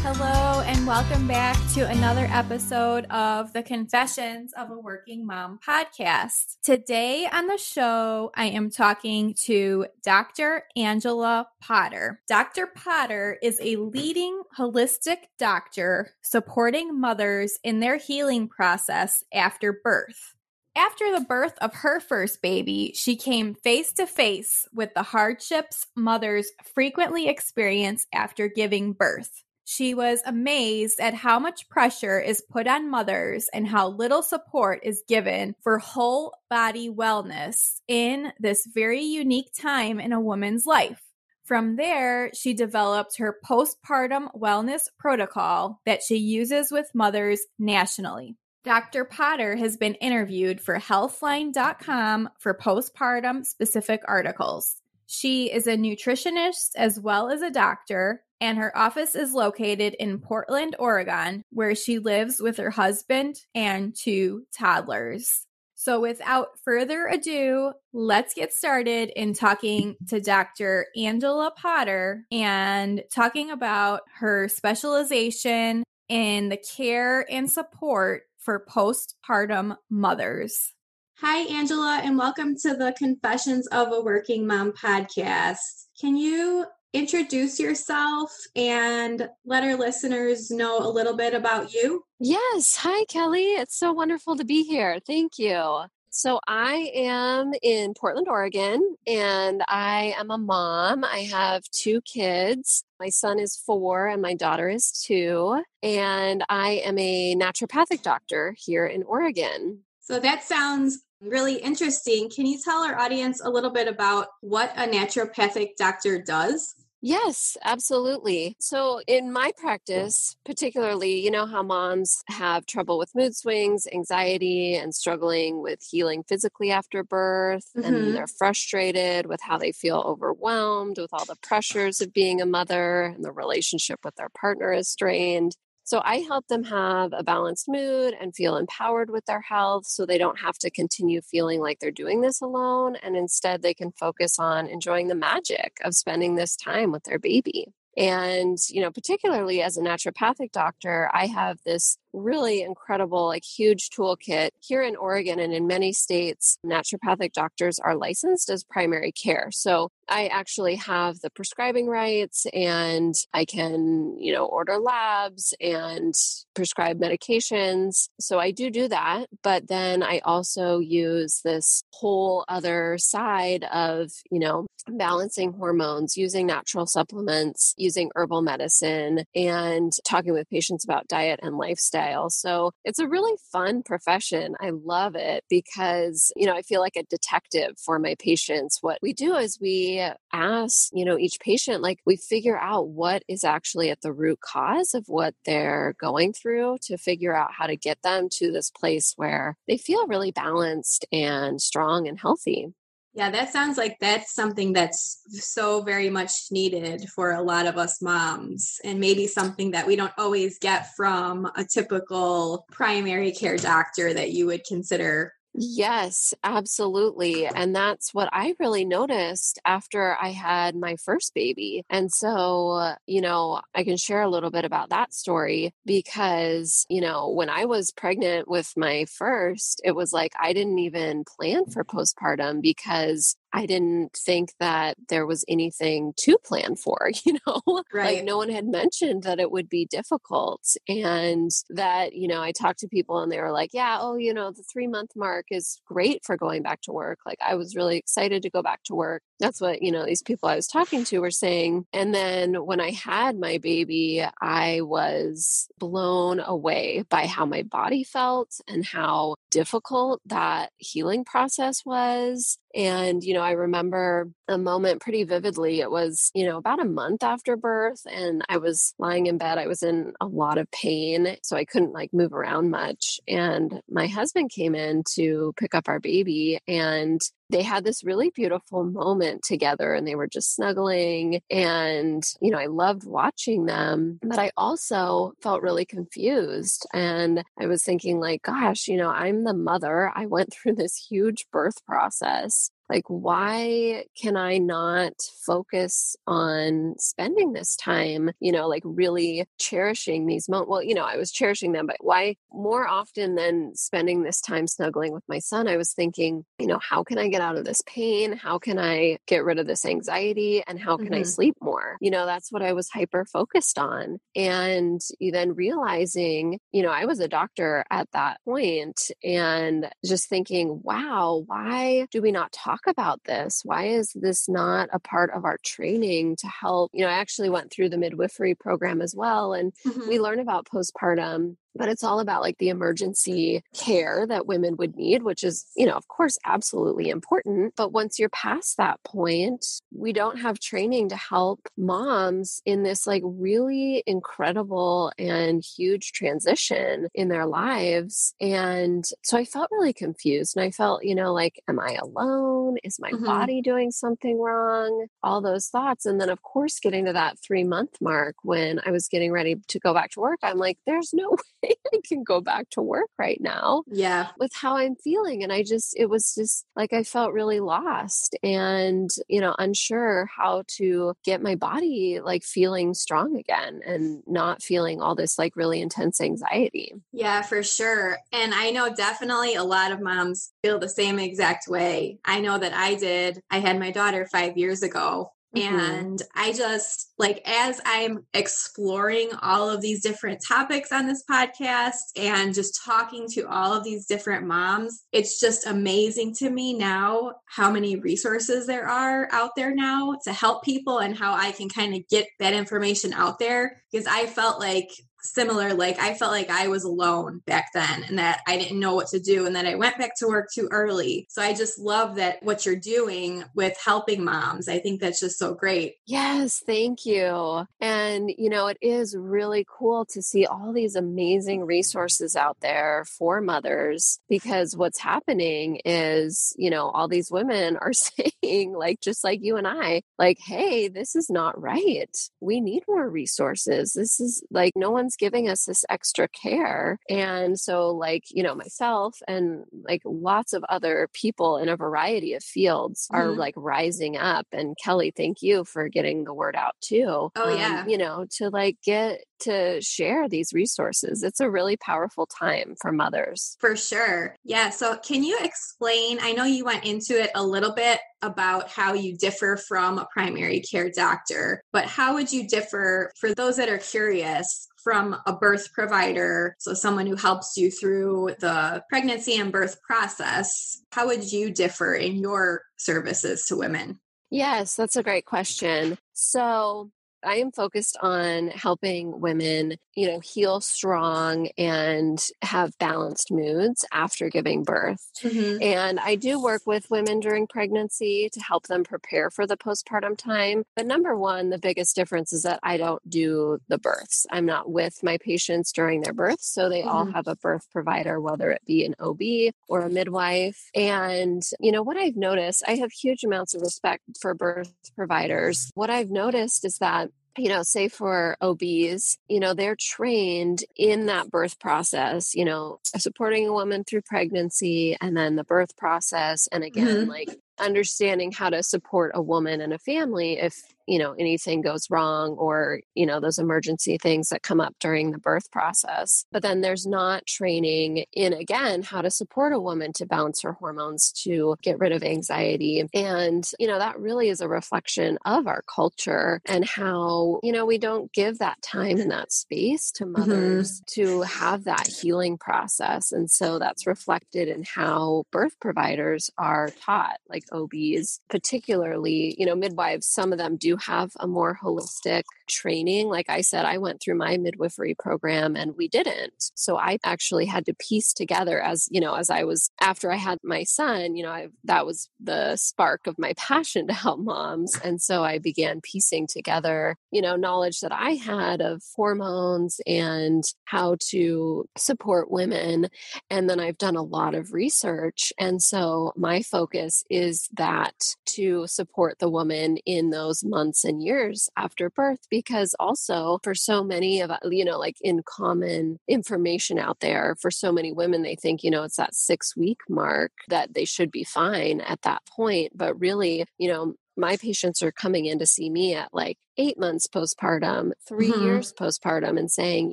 Hello, and welcome back to another episode of the Confessions of a Working Mom podcast. Today on the show, I am talking to Dr. Angela Potter. Dr. Potter is a leading holistic doctor supporting mothers in their healing process after birth. After the birth of her first baby, she came face to face with the hardships mothers frequently experience after giving birth. She was amazed at how much pressure is put on mothers and how little support is given for whole body wellness in this very unique time in a woman's life. From there, she developed her postpartum wellness protocol that she uses with mothers nationally. Dr. Potter has been interviewed for Healthline.com for postpartum specific articles. She is a nutritionist as well as a doctor, and her office is located in Portland, Oregon, where she lives with her husband and two toddlers. So, without further ado, let's get started in talking to Dr. Angela Potter and talking about her specialization in the care and support for postpartum mothers. Hi, Angela, and welcome to the Confessions of a Working Mom podcast. Can you introduce yourself and let our listeners know a little bit about you? Yes. Hi, Kelly. It's so wonderful to be here. Thank you. So, I am in Portland, Oregon, and I am a mom. I have two kids. My son is four, and my daughter is two. And I am a naturopathic doctor here in Oregon. So, that sounds really interesting. Can you tell our audience a little bit about what a naturopathic doctor does? Yes, absolutely. So, in my practice, particularly, you know how moms have trouble with mood swings, anxiety, and struggling with healing physically after birth, mm-hmm. and they're frustrated with how they feel overwhelmed with all the pressures of being a mother, and the relationship with their partner is strained. So I help them have a balanced mood and feel empowered with their health so they don't have to continue feeling like they're doing this alone. And instead, they can focus on enjoying the magic of spending this time with their baby. And, you know, particularly as a naturopathic doctor, I have this really incredible, like huge toolkit. Here in Oregon and in many states, naturopathic doctors are licensed as primary care. So I actually have the prescribing rights and I can, you know, order labs and prescribe medications. So I do do that. But then I also use this whole other side of, you know, balancing hormones, using natural supplements, using herbal medicine, and talking with patients about diet and lifestyle lifestyle. So it's a really fun profession. I love it because, you know, I feel like a detective for my patients. What we do is we ask, you know, each patient, like we figure out what is actually at the root cause of what they're going through to figure out how to get them to this place where they feel really balanced and strong and healthy. Yeah, that sounds like that's something that's so very much needed for a lot of us moms, and maybe something that we don't always get from a typical primary care doctor that you would consider Yes, absolutely. And that's what I really noticed after I had my first baby. And so, uh, you know, I can share a little bit about that story because, you know, when I was pregnant with my first, it was like I didn't even plan for postpartum because I didn't think that there was anything to plan for, you know? Right. Like no one had mentioned that it would be difficult. And that, you know, I talked to people and they were like, yeah, oh, you know, the three month mark is great for going back to work. Like I was really excited to go back to work. That's what, you know, these people I was talking to were saying. And then when I had my baby, I was blown away by how my body felt and how difficult that healing process was. And, you know, I remember a moment pretty vividly. It was, you know, about a month after birth, and I was lying in bed. I was in a lot of pain, so I couldn't like move around much. And my husband came in to pick up our baby, and they had this really beautiful moment together and they were just snuggling. And, you know, I loved watching them, but I also felt really confused. And I was thinking, like, gosh, you know, I'm the mother. I went through this huge birth process like why can i not focus on spending this time you know like really cherishing these moments well you know i was cherishing them but why more often than spending this time snuggling with my son i was thinking you know how can i get out of this pain? How can i get rid of this anxiety? And how can mm-hmm. i sleep more? You know that's what i was hyper focused on. And then realizing you know i was a doctor at that point and just thinking wow why do we not talk talk about this? Why is this not a part of our training to help? You know, I actually went through the midwifery program as well, and mm-hmm. we learn about postpartum but it's all about like the emergency care that women would need which is you know of course absolutely important but once you're past that point we don't have training to help moms in this like really incredible and huge transition in their lives and so i felt really confused and i felt you know like am i alone is my mm-hmm. body doing something wrong all those thoughts and then of course getting to that 3 month mark when i was getting ready to go back to work i'm like there's no way I can go back to work right now. Yeah. With how I'm feeling. And I just, it was just like I felt really lost and, you know, unsure how to get my body like feeling strong again and not feeling all this like really intense anxiety. Yeah, for sure. And I know definitely a lot of moms feel the same exact way. I know that I did. I had my daughter five years ago Mm-hmm. And I just like, as I'm exploring all of these different topics on this podcast and just talking to all of these different moms, it's just amazing to me now how many resources there are out there now to help people and how I can kind of get that information out there. Because I felt like similar like i felt like i was alone back then and that i didn't know what to do and that i went back to work too early. So i just love that what you're doing with helping moms i think that's just so great. Yes thank you. And you know it is really cool to see all these amazing resources out there for mothers because what's happening is you know all these women are saying like just like you and i like hey this is not right. We need more resources. This is like no giving us this extra care. And so, like, you know, myself and like lots of other people in a variety of fields are mm-hmm. like rising up. And Kelly, thank you for getting the word out too. Oh, yeah. Um, you know, to like get to share these resources. It's a really powerful time for mothers. For sure. Yeah. So, can you explain? I know you went into it a little bit about how you differ from a primary care doctor, but how would you differ for those that are curious from a birth provider? So, someone who helps you through the pregnancy and birth process. How would you differ in your services to women? Yes, that's a great question. So, I am focused on helping women, you know, heal strong and have balanced moods after giving birth. Mm-hmm. And I do work with women during pregnancy to help them prepare for the postpartum time. But number one, the biggest difference is that I don't do the births. I'm not with my patients during their births. So they mm-hmm. all have a birth provider, whether it be an OB or a midwife. And, you know, what I've noticed, I have huge amounts of respect for birth providers. What I've noticed is that you know, say for OBs, you know, they're trained in that birth process, you know, supporting a woman through pregnancy and then the birth process. And again, mm-hmm. like understanding how to support a woman and a family if you know anything goes wrong or you know those emergency things that come up during the birth process but then there's not training in again how to support a woman to balance her hormones to get rid of anxiety and you know that really is a reflection of our culture and how you know we don't give that time and that space to mm-hmm. mothers mm-hmm. to have that healing process and so that's reflected in how birth providers are taught like OBs particularly you know midwives some of them do have a more holistic training. Like I said, I went through my midwifery program and we didn't. So I actually had to piece together as, you know, as I was after I had my son, you know, I, that was the spark of my passion to help moms. And so I began piecing together, you know, knowledge that I had of hormones and how to support women. And then I've done a lot of research. And so my focus is that to support the woman in those months and years after birth because also for so many of you know like in common information out there for so many women they think you know it's that 6 week mark that they should be fine at that point. But really you know my patients are coming in to see me at like eight months postpartum, 3 mm-hmm. years postpartum, and saying,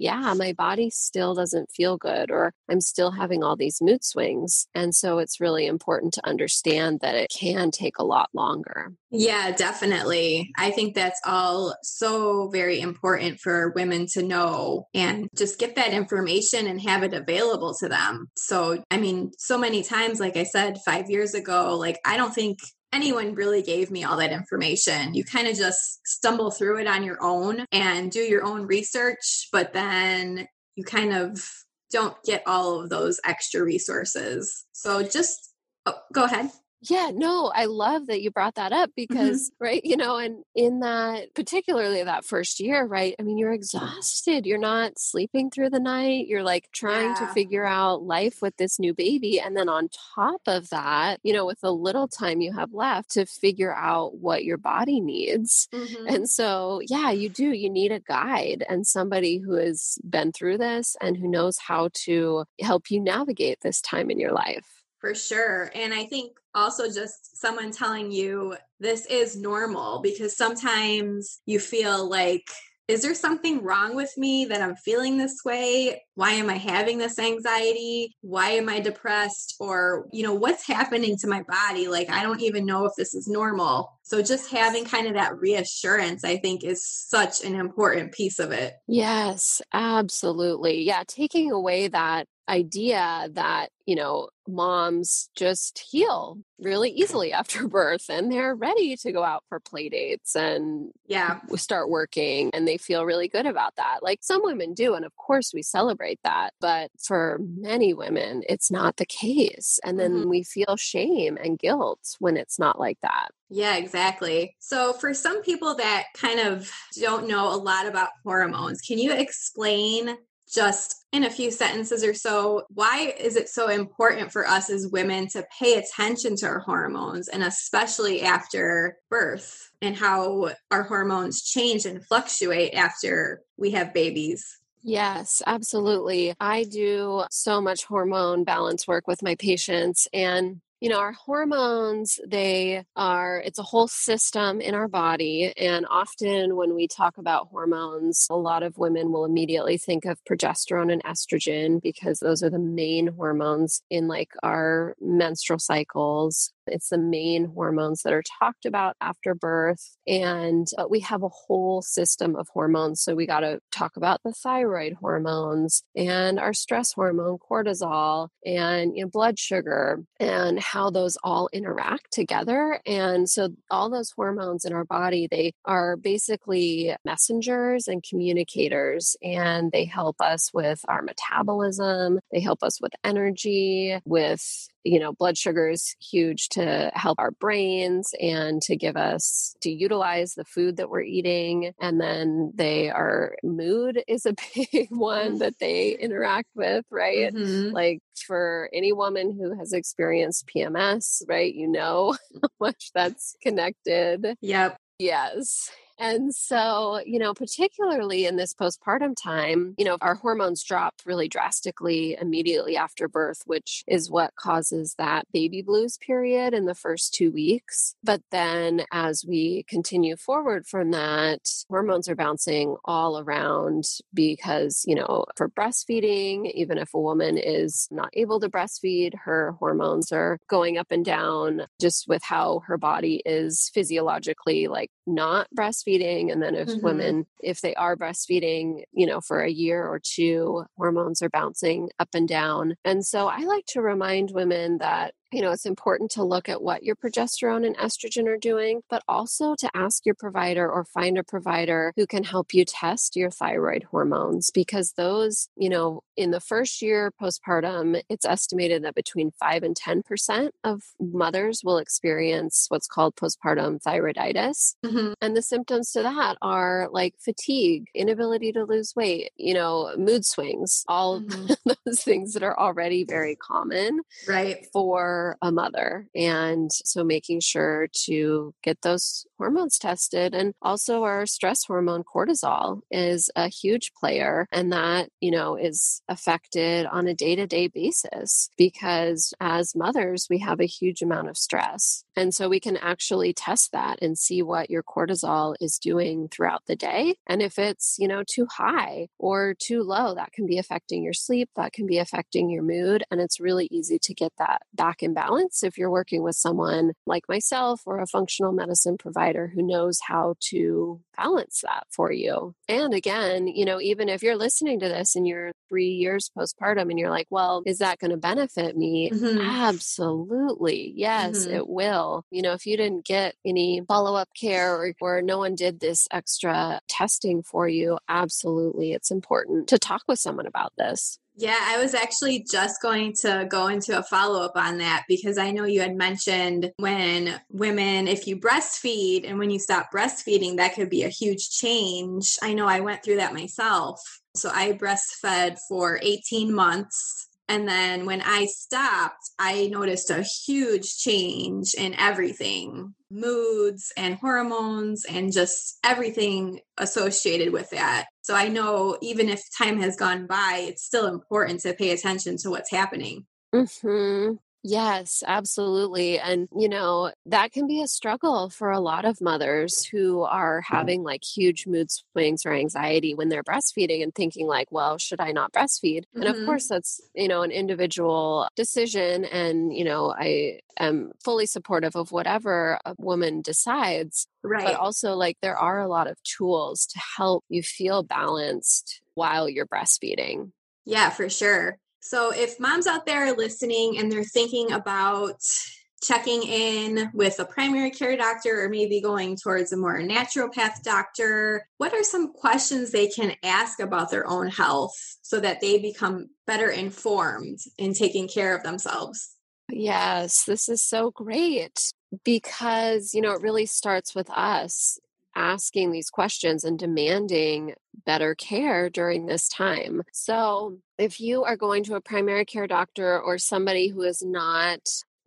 Yeah, my body still doesn't feel good, or I'm still having all these mood swings. And so it's really important to understand that it can take a lot longer. Yeah, definitely. I think that's all so very important for women to know and just get that information and have it available to them. So, I mean, so many times, like I said, five years ago, like I don't think anyone really gave me all that information. You kind of just stumble through it on your own and do your own research, but then you kind of don't get all of those extra resources. So just oh, go ahead. Yeah, no, I love that you brought that up mm-hmm. because, mm-hmm. right, you know, and in that, particularly that first year, right, I mean, you're exhausted. You're not sleeping through the night. You're like trying yeah. to figure out life with this new baby. And then on top of that, you know, with the little time you have left to figure out what your body needs. Mm-hmm. And so, yeah, you do. You need a guide and somebody who has been through this and who knows how to help you navigate this time in your life. For sure. And I think also just someone telling you this is normal because sometimes you feel like, is there something wrong with me that I'm feeling this way? Why am I having this anxiety? Why am I depressed? Or, you know, what's happening to my body? Like, I don't even know if this is normal. So, just having kind of that reassurance, I think, is such an important piece of it. Yes, absolutely. Yeah, taking away that idea that, you know, moms just heal really easily after birth and they're ready to go out for play dates and yeah start working and they feel really good about that like some women do and of course we celebrate that but for many women it's not the case and then mm-hmm. we feel shame and guilt when it's not like that yeah, exactly. So, for some people that kind of don't know a lot about hormones, can you explain just in a few sentences or so, why is it so important for us as women to pay attention to our hormones and especially after birth and how our hormones change and fluctuate after we have babies? Yes, absolutely. I do so much hormone balance work with my patients and you know, our hormones, they are, it's a whole system in our body. And often when we talk about hormones, a lot of women will immediately think of progesterone and estrogen because those are the main hormones in like our menstrual cycles. It's the main hormones that are talked about after birth. And uh, we have a whole system of hormones. So we got to talk about the thyroid hormones and our stress hormone, cortisol, and you know, blood sugar, and how those all interact together. And so all those hormones in our body, they are basically messengers and communicators, and they help us with our metabolism. They help us with energy, with you know, blood sugar is huge to help our brains and to give us to utilize the food that we're eating. And then they are mood is a big one that they interact with, right? Mm-hmm. Like for any woman who has experienced PMS, right? You know how much that's connected. Yep. Yes. And so, you know, particularly in this postpartum time, you know, our hormones drop really drastically immediately after birth, which is what causes that baby blues period in the first two weeks. But then as we continue forward from that, hormones are bouncing all around because, you know, for breastfeeding, even if a woman is not able to breastfeed, her hormones are going up and down just with how her body is physiologically like not breastfeeding breastfeeding and then if mm-hmm. women if they are breastfeeding you know for a year or two hormones are bouncing up and down and so i like to remind women that you know, it's important to look at what your progesterone and estrogen are doing, but also to ask your provider or find a provider who can help you test your thyroid hormones because those, you know, in the first year postpartum, it's estimated that between 5 and 10% of mothers will experience what's called postpartum thyroiditis. Mm-hmm. And the symptoms to that are like fatigue, inability to lose weight, you know, mood swings, all mm-hmm. those things that are already very common right for a mother. And so making sure to get those hormones tested and also our stress hormone cortisol is a huge player and that, you know, is affected on a day-to-day basis because as mothers we have a huge amount of stress. And so we can actually test that and see what your cortisol is doing throughout the day and if it's, you know, too high or too low that can be affecting your sleep, that can be affecting your mood and it's really easy to get that back in balance if you're working with someone like myself or a functional medicine provider who knows how to balance that for you. And again, you know, even if you're listening to this and you're three years postpartum and you're like, well, is that going to benefit me? Mm-hmm. Absolutely. Yes, mm-hmm. it will. You know, if you didn't get any follow up care or, or no one did this extra testing for you, absolutely. It's important to talk with someone about this. Yeah, I was actually just going to go into a follow up on that because I know you had mentioned when women, if you breastfeed and when you stop breastfeeding, that could be a huge change. I know I went through that myself. So I breastfed for 18 months and then when I stopped, I noticed a huge change in everything moods and hormones and just everything associated with that. So I know even if time has gone by, it's still important to pay attention to what's happening. Mm-hmm. Yes, absolutely. And, you know, that can be a struggle for a lot of mothers who are having like huge mood swings or anxiety when they're breastfeeding and thinking, like, well, should I not breastfeed? Mm-hmm. And of mm-hmm. course, that's, you know, an individual decision. And, you know, I am fully supportive of whatever a woman decides. Right. But also, like, there are a lot of tools to help you feel balanced while you're breastfeeding. Yeah, for sure. So, if moms out there are listening and they're thinking about checking in with a primary care doctor or maybe going towards a more naturopath doctor, what are some questions they can ask about their own health so that they become better informed in taking care of themselves? Yes, this is so great because, you know, it really starts with us asking these questions and demanding better care during this time. So, if you are going to a primary care doctor or somebody who is not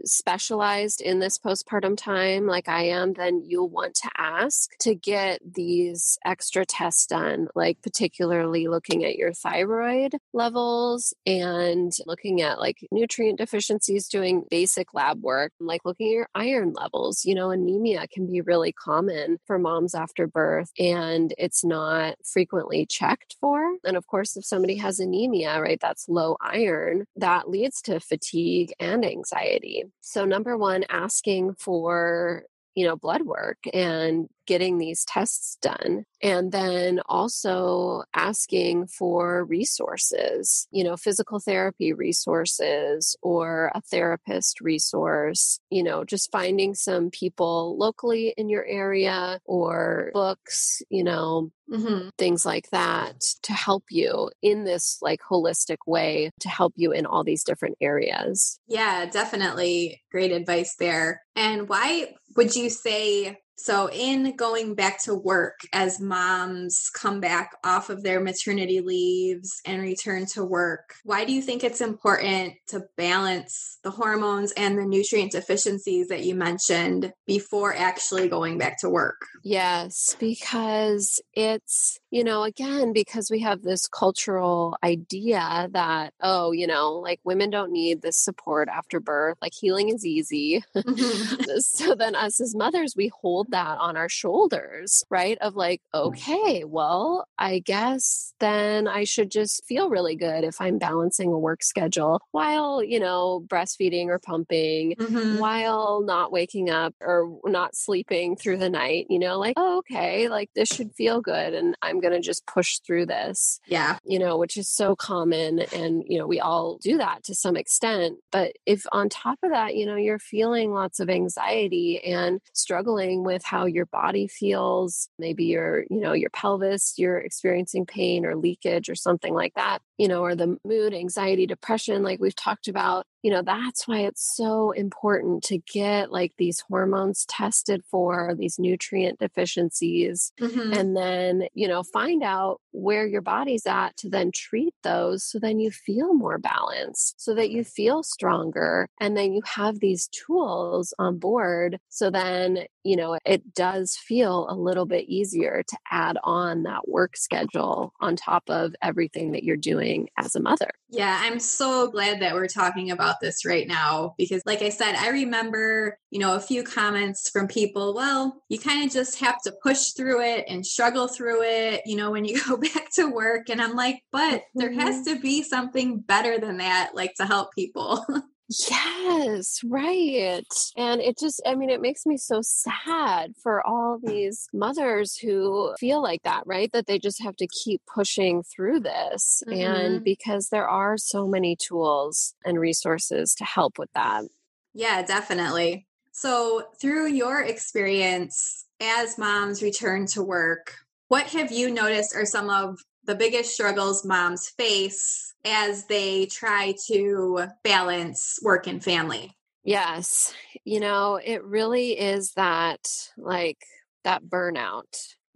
specialized in this postpartum time like I am, then you'll want to ask to get these extra tests done, like particularly looking at your thyroid levels and looking at like nutrient deficiencies, doing basic lab work, like looking at your iron levels. You know, anemia can be really common for moms after birth and it's not frequently checked for. And of course, if somebody has anemia, right, that's low iron, that leads to fatigue and anxiety. So, number one, asking for you know blood work and getting these tests done and then also asking for resources you know physical therapy resources or a therapist resource you know just finding some people locally in your area or books you know mm-hmm. things like that to help you in this like holistic way to help you in all these different areas yeah definitely great advice there and why would you say so, in going back to work as moms come back off of their maternity leaves and return to work, why do you think it's important to balance the hormones and the nutrient deficiencies that you mentioned before actually going back to work? Yes, because it's, you know, again, because we have this cultural idea that, oh, you know, like women don't need this support after birth, like healing is easy. Mm-hmm. so then, us as mothers, we hold hold that on our shoulders, right? Of like, okay, well, I guess then I should just feel really good if I'm balancing a work schedule while, you know, breastfeeding or pumping, mm-hmm. while not waking up or not sleeping through the night, you know, like, oh, okay, like this should feel good and I'm going to just push through this. Yeah. You know, which is so common. And, you know, we all do that to some extent. But if on top of that, you know, you're feeling lots of anxiety and struggling with how your body feels, maybe your, you know, your pelvis, you're experiencing pain or leakage or something like that, you know, or the mood, anxiety, depression, like we've talked about, you know, that's why it's so important to get like these hormones tested for these nutrient deficiencies mm-hmm. and then, you know, find out where your body's at to then treat those so then you feel more balanced, so that you feel stronger. And then you have these tools on board. So then, you know, it does feel a little bit easier to add on that work schedule on top of everything that you're doing as a mother. Yeah, I'm so glad that we're talking about this right now because, like I said, I remember, you know, a few comments from people, well, you kind of just have to push through it and struggle through it, you know, when you go back to work. And I'm like, but there has mm-hmm. to be something better than that, like to help people. Yes, right. And it just, I mean, it makes me so sad for all these mothers who feel like that, right? That they just have to keep pushing through this. Mm-hmm. And because there are so many tools and resources to help with that. Yeah, definitely. So, through your experience as moms return to work, what have you noticed are some of the biggest struggles moms face as they try to balance work and family. Yes. You know, it really is that like that burnout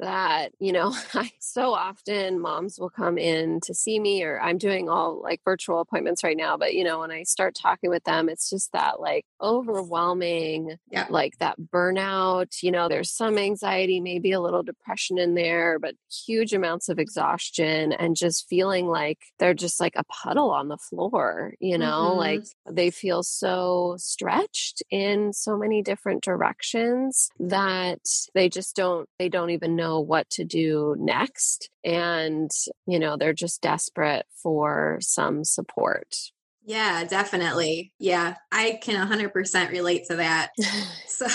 that you know i so often moms will come in to see me or i'm doing all like virtual appointments right now but you know when i start talking with them it's just that like overwhelming yeah. like that burnout you know there's some anxiety maybe a little depression in there but huge amounts of exhaustion and just feeling like they're just like a puddle on the floor you know mm-hmm. like they feel so stretched in so many different directions that they just don't they don't even know know what to do next. And, you know, they're just desperate for some support. Yeah, definitely. Yeah, I can 100% relate to that. So,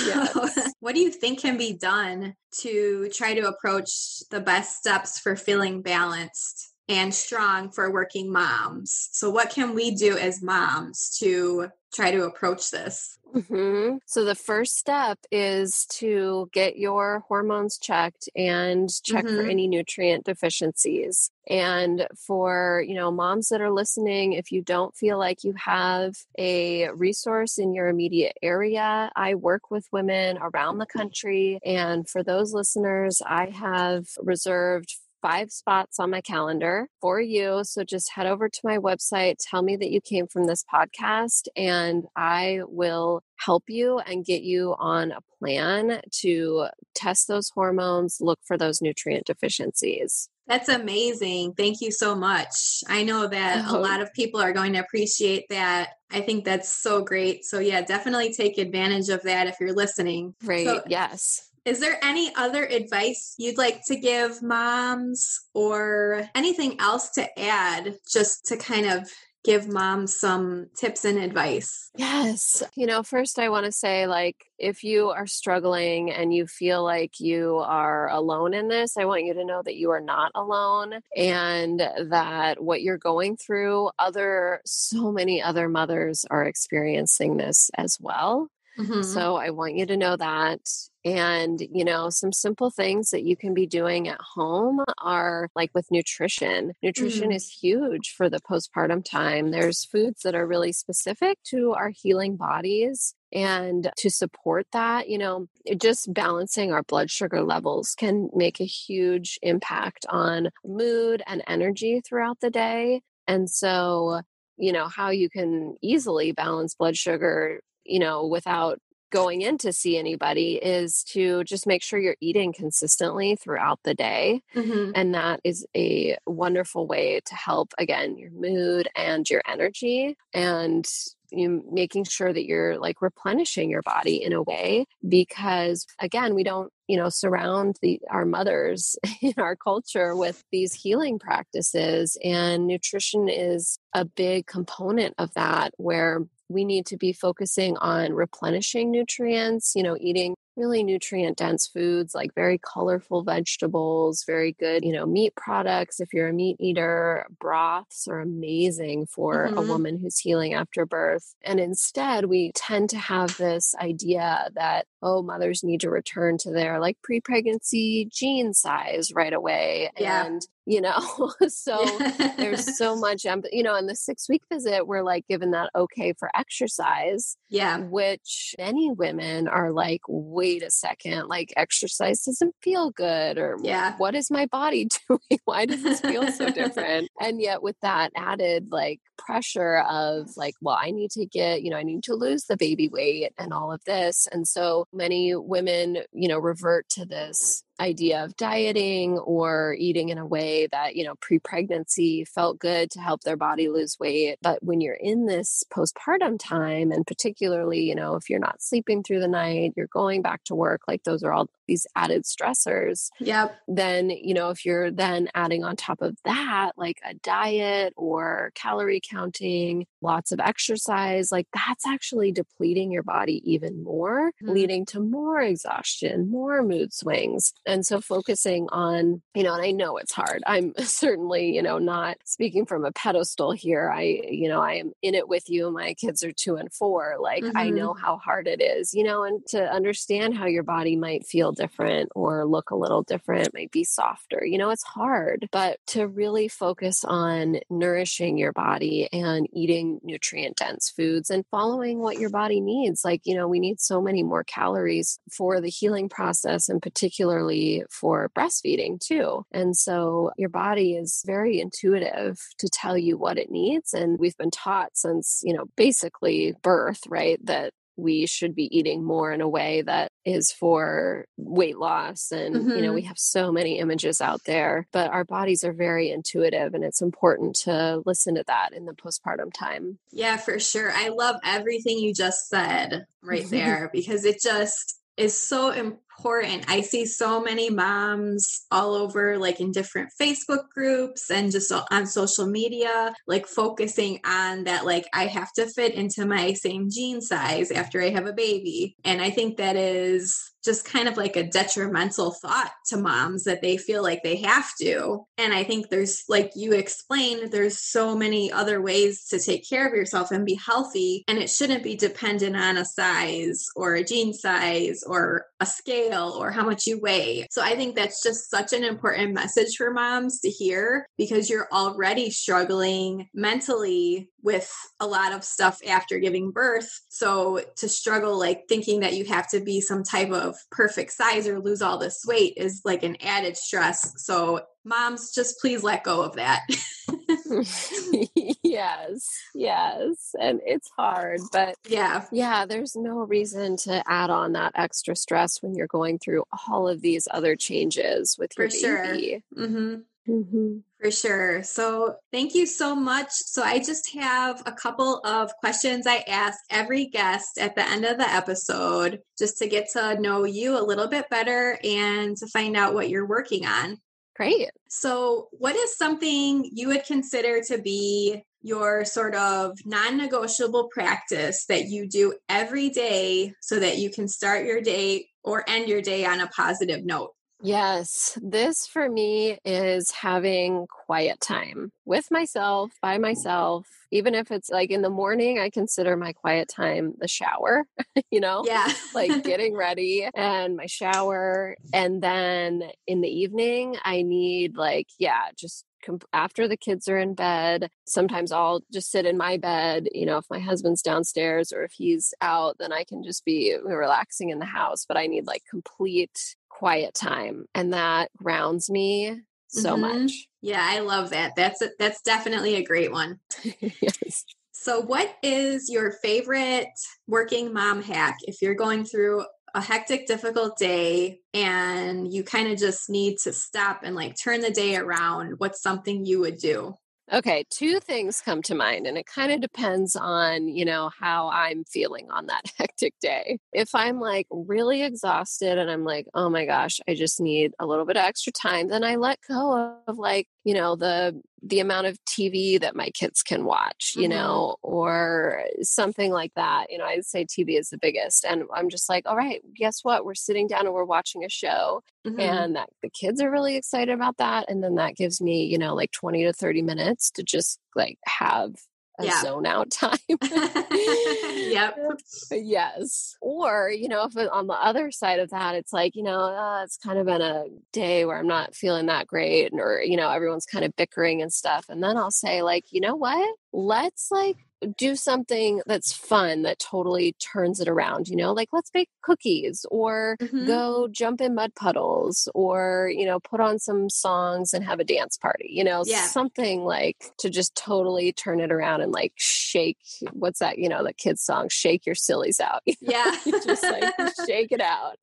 what do you think can be done to try to approach the best steps for feeling balanced and strong for working moms? So, what can we do as moms to try to approach this? Mm-hmm. So the first step is to get your hormones checked and check mm-hmm. for any nutrient deficiencies. And for, you know, moms that are listening, if you don't feel like you have a resource in your immediate area, I work with women around the country. And for those listeners, I have reserved five spots on my calendar for you. So just head over to my website, tell me that you came from this podcast, and I will help you and get you on a plan to test those hormones, look for those nutrient deficiencies. That's amazing. Thank you so much. I know that oh. a lot of people are going to appreciate that. I think that's so great. So, yeah, definitely take advantage of that if you're listening. Great. So, yes. Is there any other advice you'd like to give moms or anything else to add just to kind of give moms some tips and advice? Yes. You know, first I want to say, like, if you are struggling and you feel like you are alone in this, I want you to know that you are not alone and that what you're going through, other, so many other mothers are experiencing this as well. Mm-hmm. So I want you to know that. And, you know, some simple things that you can be doing at home are like with nutrition. Nutrition mm. is huge for the postpartum time. There's foods that are really specific to our healing bodies. And to support that, you know, just balancing our blood sugar levels can make a huge impact on mood and energy throughout the day. And so, you know, how you can easily balance blood sugar you know, without going in to see anybody is to just make sure you're eating consistently throughout the day. Mm-hmm. And that is a wonderful way to help, again, your mood and your energy. And you making sure that you're like replenishing your body in a way because again we don't you know surround the our mothers in our culture with these healing practices and nutrition is a big component of that where we need to be focusing on replenishing nutrients you know eating really nutrient dense foods like very colorful vegetables, very good, you know, meat products. If you're a meat eater, broths are amazing for mm-hmm. a woman who's healing after birth. And instead, we tend to have this idea that, oh, mothers need to return to their like pre pregnancy gene size right away. Yeah. And you know? So there's so much um, you know in the six week visit we're like given that okay for exercise yeah. which many women are like wait a second like exercise doesn't feel good or yeah. What is my body doing? Why does this feel so different? And yet with that added like pressure of like well i need to get you know i need to lose the baby weight and all of this and so many women you know revert to this idea of dieting or eating in a way that, you know, pre pregnancy felt good to help their body lose weight. But when you're in this postpartum time, and particularly, you know, if you're not sleeping through the night, you're going back to work, like those are all these added stressors. Yep. Then, you know, if you're then adding on top of that, like a diet or calorie counting, lots of exercise, like that's actually depleting your body even more, mm-hmm. leading to more exhaustion, more mood swings. And so focusing on, you know, and I know it's hard. I'm certainly, you know, not speaking from a pedestal here. I, you know, I am in it with you. My kids are two and four. Like mm-hmm. I know how hard it is, you know, and to understand how your body might feel different or look a little different, might be softer. You know, it's hard, but to really focus on nourishing your body and eating nutrient dense foods and following what your body needs. Like, you know, we need so many more calories for the healing process and particularly for breastfeeding too. And so your body is very intuitive to tell you what it needs. And we've been taught since, you know, basically birth, right? That we should be eating more in a way that is for weight loss and mm-hmm. you know we mm-hmm. have so many images out there but our bodies are very intuitive and it's important to listen to that in the postpartum time yeah for sure i love everything you just said right there because it just is so important. I see so many moms all over, like in different Facebook groups and just on social media, like focusing on that, like, I have to fit into my same jean size after I have a baby. And I think that is just kind of like a detrimental thought to moms that they feel like they have to. And I think there's, like you explained, there's so many other ways to take care of yourself and be healthy. And it shouldn't be dependent on a size or a jean size or a scale or how much you weigh. So I think that's just such an important message for moms to hear because you're already struggling mentally with a lot of stuff after giving birth. So to struggle like thinking that you have to be some type of perfect size or lose all this weight is like an added stress. So moms just please let go of that. yes. Yes. And it's hard, but yeah. Yeah, there's no reason to add on that extra stress when you're going through all of these other changes with your For baby. Sure. Mm-hmm. Mm-hmm. For sure. So, thank you so much. So, I just have a couple of questions I ask every guest at the end of the episode just to get to know you a little bit better and to find out what you're working on. Great. So, what is something you would consider to be your sort of non negotiable practice that you do every day so that you can start your day or end your day on a positive note? Yes, this for me is having quiet time with myself, by myself. Even if it's like in the morning, I consider my quiet time the shower, you know? Yeah. like getting ready and my shower. And then in the evening, I need, like, yeah, just after the kids are in bed sometimes i'll just sit in my bed you know if my husband's downstairs or if he's out then i can just be relaxing in the house but i need like complete quiet time and that grounds me so mm-hmm. much. Yeah, I love that. That's a, that's definitely a great one. yes. So what is your favorite working mom hack if you're going through a hectic difficult day and you kind of just need to stop and like turn the day around? What's something you would do? Okay, two things come to mind, and it kind of depends on, you know, how I'm feeling on that hectic day. If I'm like really exhausted and I'm like, oh my gosh, I just need a little bit of extra time, then I let go of like, you know, the the amount of TV that my kids can watch, you mm-hmm. know, or something like that. You know, I'd say TV is the biggest. And I'm just like, all right, guess what? We're sitting down and we're watching a show. Mm-hmm. And that the kids are really excited about that. And then that gives me, you know, like 20 to 30 minutes to just like have a yeah. zone out time. yep. Yes. Or, you know, if on the other side of that, it's like, you know, uh, it's kind of been a day where I'm not feeling that great, or, you know, everyone's kind of bickering and stuff. And then I'll say, like, you know what? Let's like do something that's fun that totally turns it around you know like let's bake cookies or mm-hmm. go jump in mud puddles or you know put on some songs and have a dance party you know yeah. something like to just totally turn it around and like shake what's that you know the kids song shake your sillies out yeah just like shake it out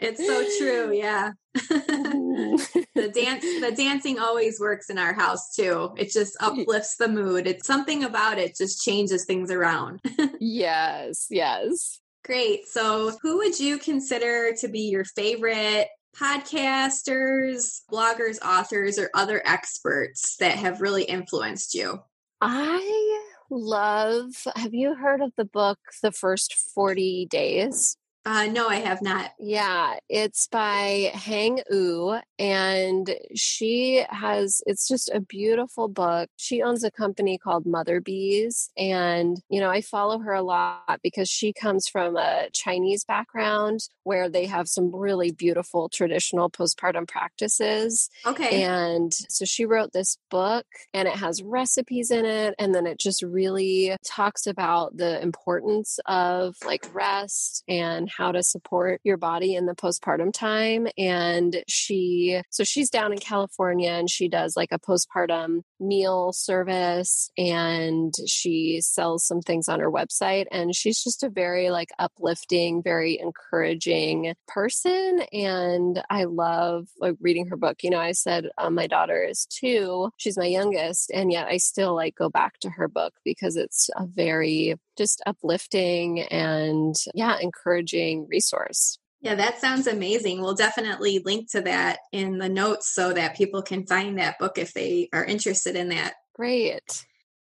it's so true yeah the dance the dancing always works in our house too. It just uplifts the mood. It's something about it just changes things around. Yes yes. Great. So who would you consider to be your favorite podcasters bloggers authors or other experts that have really influenced you? I love have you heard of the book the first 40 days uh, no, I have not. Yeah, it's by Heng Ou, and she has, it's just a beautiful book. She owns a company called Mother Bees, and, you know, I follow her a lot because she comes from a Chinese background where they have some really beautiful traditional postpartum practices. Okay. And so she wrote this book, and it has recipes in it, and then it just really talks about the importance of like rest and how to support your body in the postpartum time. And she, so she's down in California and she does like a postpartum meal service and she sells some things on her website. And she's just a very like uplifting, very encouraging person. And I love like reading her book. You know, I said um, my daughter is two, she's my youngest, and yet I still like go back to her book because it's a very just uplifting and yeah, encouraging resource. Yeah, that sounds amazing. We'll definitely link to that in the notes so that people can find that book if they are interested in that. Great.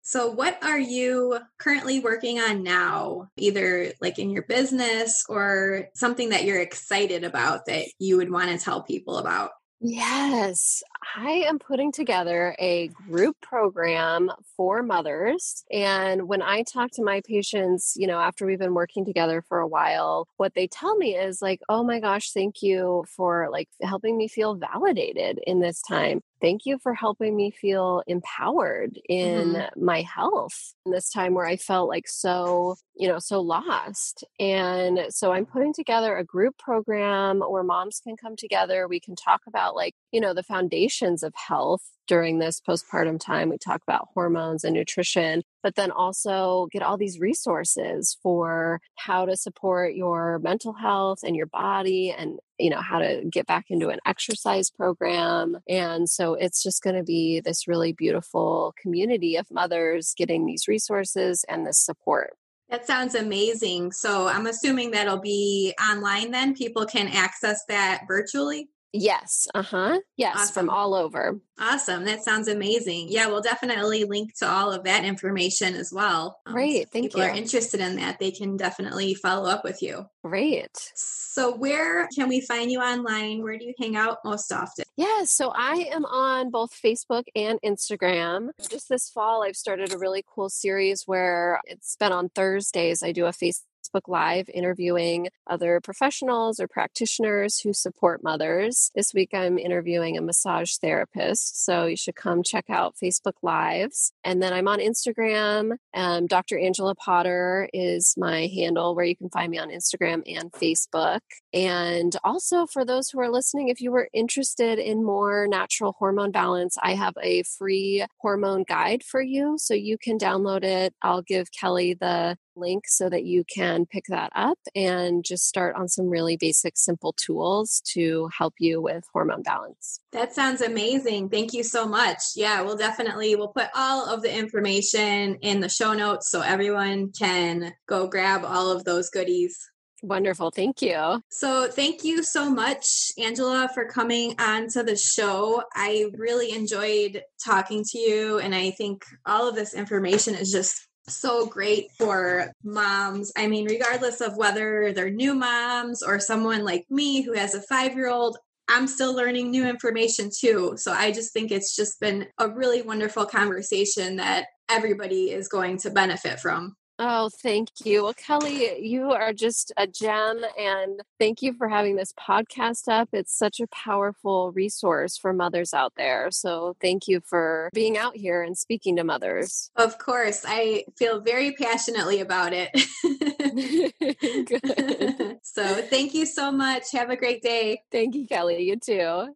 So, what are you currently working on now, either like in your business or something that you're excited about that you would want to tell people about? Yes, I am putting together a group program for mothers. And when I talk to my patients, you know, after we've been working together for a while, what they tell me is like, oh my gosh, thank you for like helping me feel validated in this time. Thank you for helping me feel empowered in mm-hmm. my health in this time where I felt like so, you know, so lost. And so I'm putting together a group program where moms can come together. We can talk about like, you know, the foundations of health during this postpartum time. We talk about hormones and nutrition, but then also get all these resources for how to support your mental health and your body and you know how to get back into an exercise program and so it's just going to be this really beautiful community of mothers getting these resources and this support that sounds amazing. So I'm assuming that'll be online then. People can access that virtually. Yes. Uh huh. Yes. Awesome. From all over. Awesome. That sounds amazing. Yeah, we'll definitely link to all of that information as well. Um, Great. Thank you. people you. are interested in that, they can definitely follow up with you. Great. So, where can we find you online? Where do you hang out most often? Yeah, so I am on both Facebook and Instagram. Just this fall, I've started a really cool series where it's been on Thursdays. I do a face Facebook Live interviewing other professionals or practitioners who support mothers. This week I'm interviewing a massage therapist, so you should come check out Facebook Lives. And then I'm on Instagram. Um, Dr. Angela Potter is my handle where you can find me on Instagram and Facebook. And also, for those who are listening, if you were interested in more natural hormone balance, I have a free hormone guide for you. So you can download it. I'll give Kelly the link so that you can pick that up and just start on some really basic, simple tools to help you with hormone balance. That sounds amazing. Thank you so much. Yeah, we'll definitely we'll put all of the information in the show notes so everyone can go grab all of those goodies. Wonderful. Thank you. So, thank you so much, Angela, for coming on to the show. I really enjoyed talking to you, and I think all of this information is just so great for moms. I mean, regardless of whether they're new moms or someone like me who has a five year old, I'm still learning new information too. So I just think it's just been a really wonderful conversation that everybody is going to benefit from. Oh, thank you. Well, Kelly, you are just a gem. And thank you for having this podcast up. It's such a powerful resource for mothers out there. So thank you for being out here and speaking to mothers. Of course. I feel very passionately about it. so thank you so much. Have a great day. Thank you, Kelly. You too.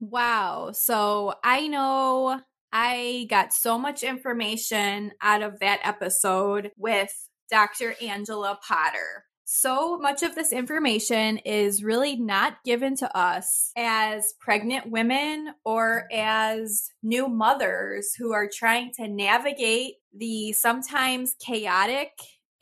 Wow. So I know I got so much information out of that episode with Dr. Angela Potter. So much of this information is really not given to us as pregnant women or as new mothers who are trying to navigate the sometimes chaotic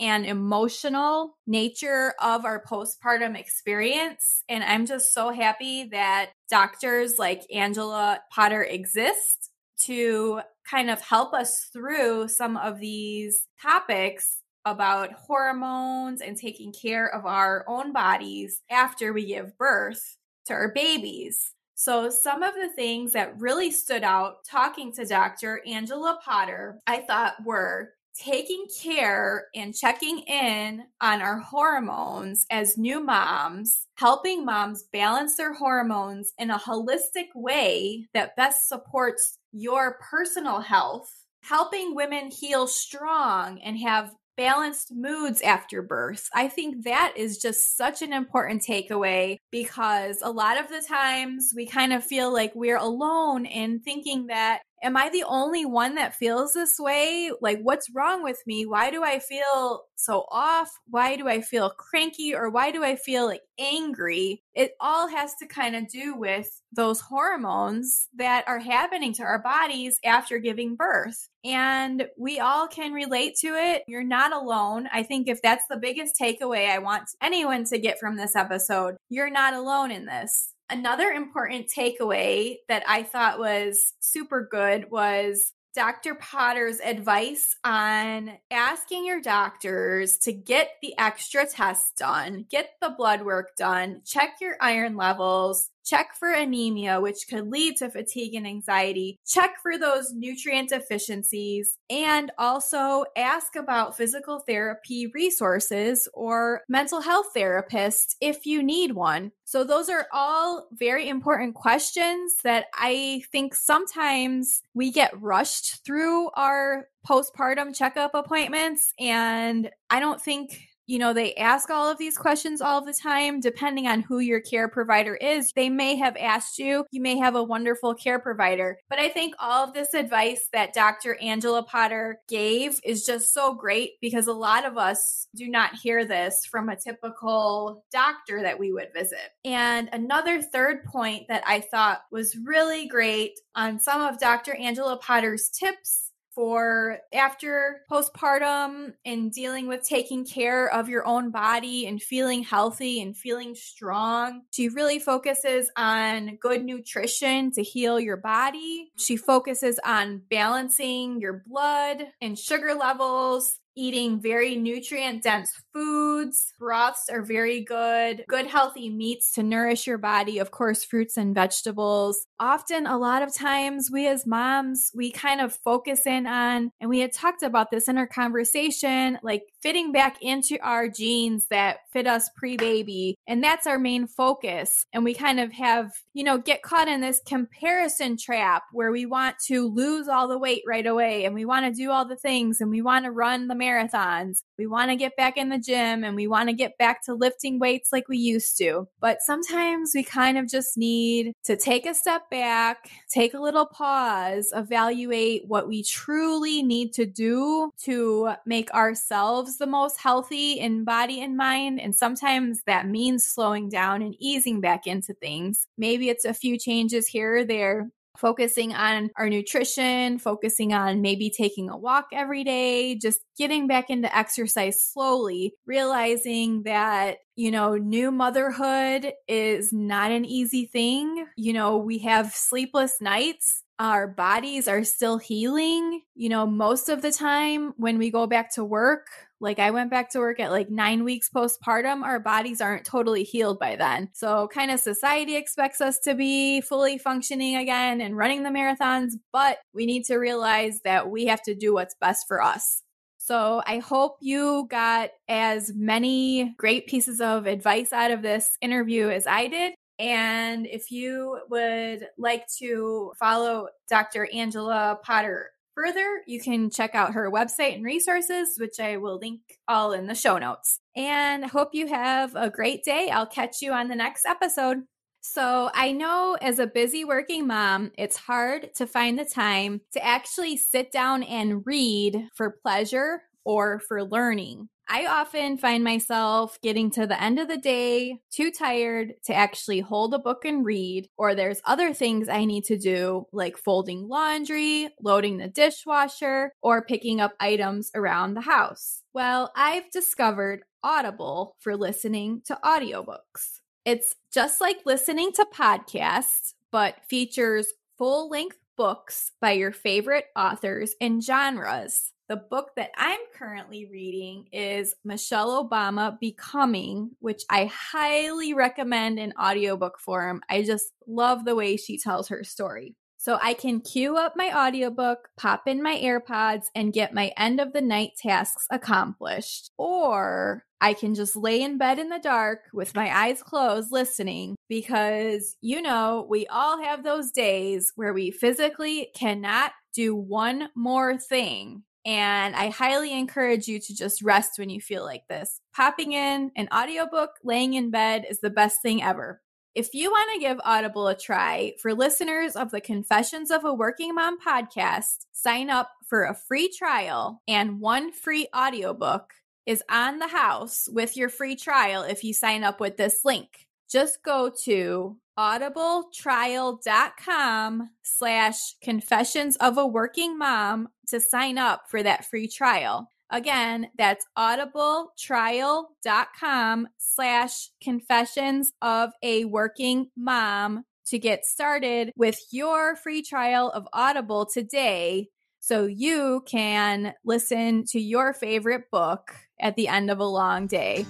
and emotional nature of our postpartum experience. And I'm just so happy that doctors like Angela Potter exist to kind of help us through some of these topics about hormones and taking care of our own bodies after we give birth to our babies. So, some of the things that really stood out talking to Dr. Angela Potter, I thought were taking care and checking in on our hormones as new moms, helping moms balance their hormones in a holistic way that best supports your personal health, helping women heal strong and have balanced moods after birth. I think that is just such an important takeaway because a lot of the times we kind of feel like we're alone in thinking that am I the only one that feels this way? Like, what's wrong with me? Why do I feel so off? Why do I feel cranky? Or why do I feel like angry? It all has to kind of do with those hormones that are happening to our bodies after giving birth. And we all can relate to it. You're not alone. I think if that's the biggest takeaway I want anyone to get from this episode, you're not alone in this. Another important takeaway that I thought was super good was Dr. Potter's advice on asking your doctors to get the extra tests done, get the blood work done, check your iron levels, check for anemia, which could lead to fatigue and anxiety, check for those nutrient deficiencies, and also ask about physical therapy resources or mental health therapists if you need one. So, those are all very important questions that I think sometimes we get rushed through our postpartum checkup appointments. And I don't think you know, they ask all of these questions all the time, depending on who your care provider is. They may have asked you, you may have a wonderful care provider. But I think all of this advice that Dr. Angela Potter gave is just so great because a lot of us do not hear this from a typical doctor that we would visit. And another third point that I thought was really great on some of Dr. Angela Potter's tips for after postpartum and dealing with taking care of your own body and feeling healthy and feeling strong. She really focuses on good nutrition to heal your body. She focuses on balancing your blood and sugar levels eating very nutrient dense foods. Broths are very good. Good healthy meats to nourish your body. Of course, fruits and vegetables. Often, a lot of times, we as moms, we kind of focus in on, and we had talked about this in our conversation, like fitting back into our jeans that fit us pre baby. And that's our main focus. And we kind of have, you know, get caught in this comparison trap where we want to lose all the weight right away and we want to do all the things and we want to run the marathons. We want to get back in the gym and we want to get back to lifting weights like we used to. But sometimes we kind of just need to take a step back, take a little pause, evaluate what we truly need to do to make ourselves the most healthy in body and mind. And sometimes that means slowing down and easing back into things. Maybe it's a few changes here or there, focusing on our nutrition, focusing on maybe taking a walk every day, just getting back into exercise slowly, realizing that, you know, new motherhood is not an easy thing. You know, we have sleepless nights our bodies are still healing. You know, most of the time when we go back to work, like I went back to work at like nine weeks postpartum, our bodies aren't totally healed by then. So, kind of society expects us to be fully functioning again and running the marathons, but we need to realize that we have to do what's best for us. So, I hope you got as many great pieces of advice out of this interview as I did. And if you would like to follow Dr. Angela Potter further, you can check out her website and resources, which I will link all in the show notes. And hope you have a great day. I'll catch you on the next episode. So, I know as a busy working mom, it's hard to find the time to actually sit down and read for pleasure or for learning. I often find myself getting to the end of the day too tired to actually hold a book and read, or there's other things I need to do, like folding laundry, loading the dishwasher, or picking up items around the house. Well, I've discovered Audible for listening to audiobooks. It's just like listening to podcasts, but features full length books by your favorite authors and genres. The book that I'm currently reading is Michelle Obama Becoming, which I highly recommend in audiobook form. I just love the way she tells her story. So I can queue up my audiobook, pop in my AirPods, and get my end of the night tasks accomplished. Or I can just lay in bed in the dark with my eyes closed listening because, you know, we all have those days where we physically cannot do one more thing and I highly encourage you to just rest when you feel like this. Popping in an audiobook, laying in bed is the best thing ever. If you want to give Audible a try, for listeners of the Confessions of a Working Mom podcast, sign up for a free trial and one free audiobook is on the house with your free trial if you sign up with this link. Just go to audibletrial.com slash confessions of a working mom to sign up for that free trial. Again, that's audibletrial.com slash confessions of a working mom to get started with your free trial of Audible today so you can listen to your favorite book at the end of a long day.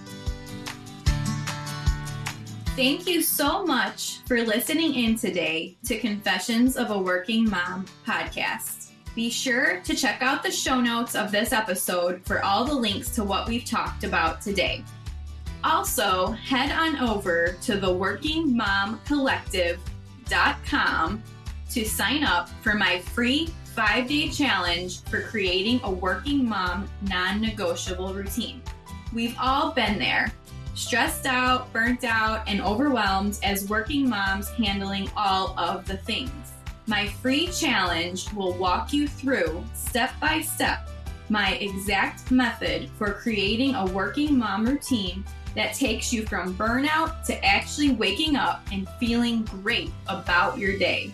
Thank you so much for listening in today to Confessions of a Working Mom podcast. Be sure to check out the show notes of this episode for all the links to what we've talked about today. Also, head on over to the Working Mom Collective.com to sign up for my free five day challenge for creating a working mom non negotiable routine. We've all been there stressed out, burnt out, and overwhelmed as working moms handling all of the things. My free challenge will walk you through step by step my exact method for creating a working mom routine that takes you from burnout to actually waking up and feeling great about your day.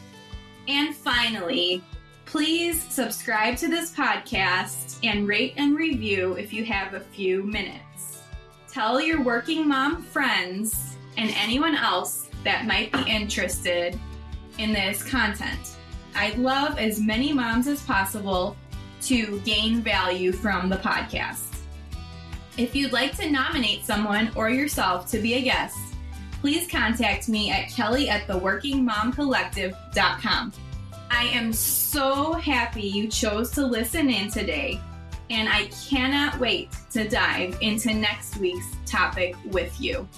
And finally, please subscribe to this podcast and rate and review if you have a few minutes tell your working mom friends and anyone else that might be interested in this content. I'd love as many moms as possible to gain value from the podcast. If you'd like to nominate someone or yourself to be a guest, please contact me at kelly at theworkingmomcollective.com. I am so happy you chose to listen in today and I cannot wait to dive into next week's topic with you.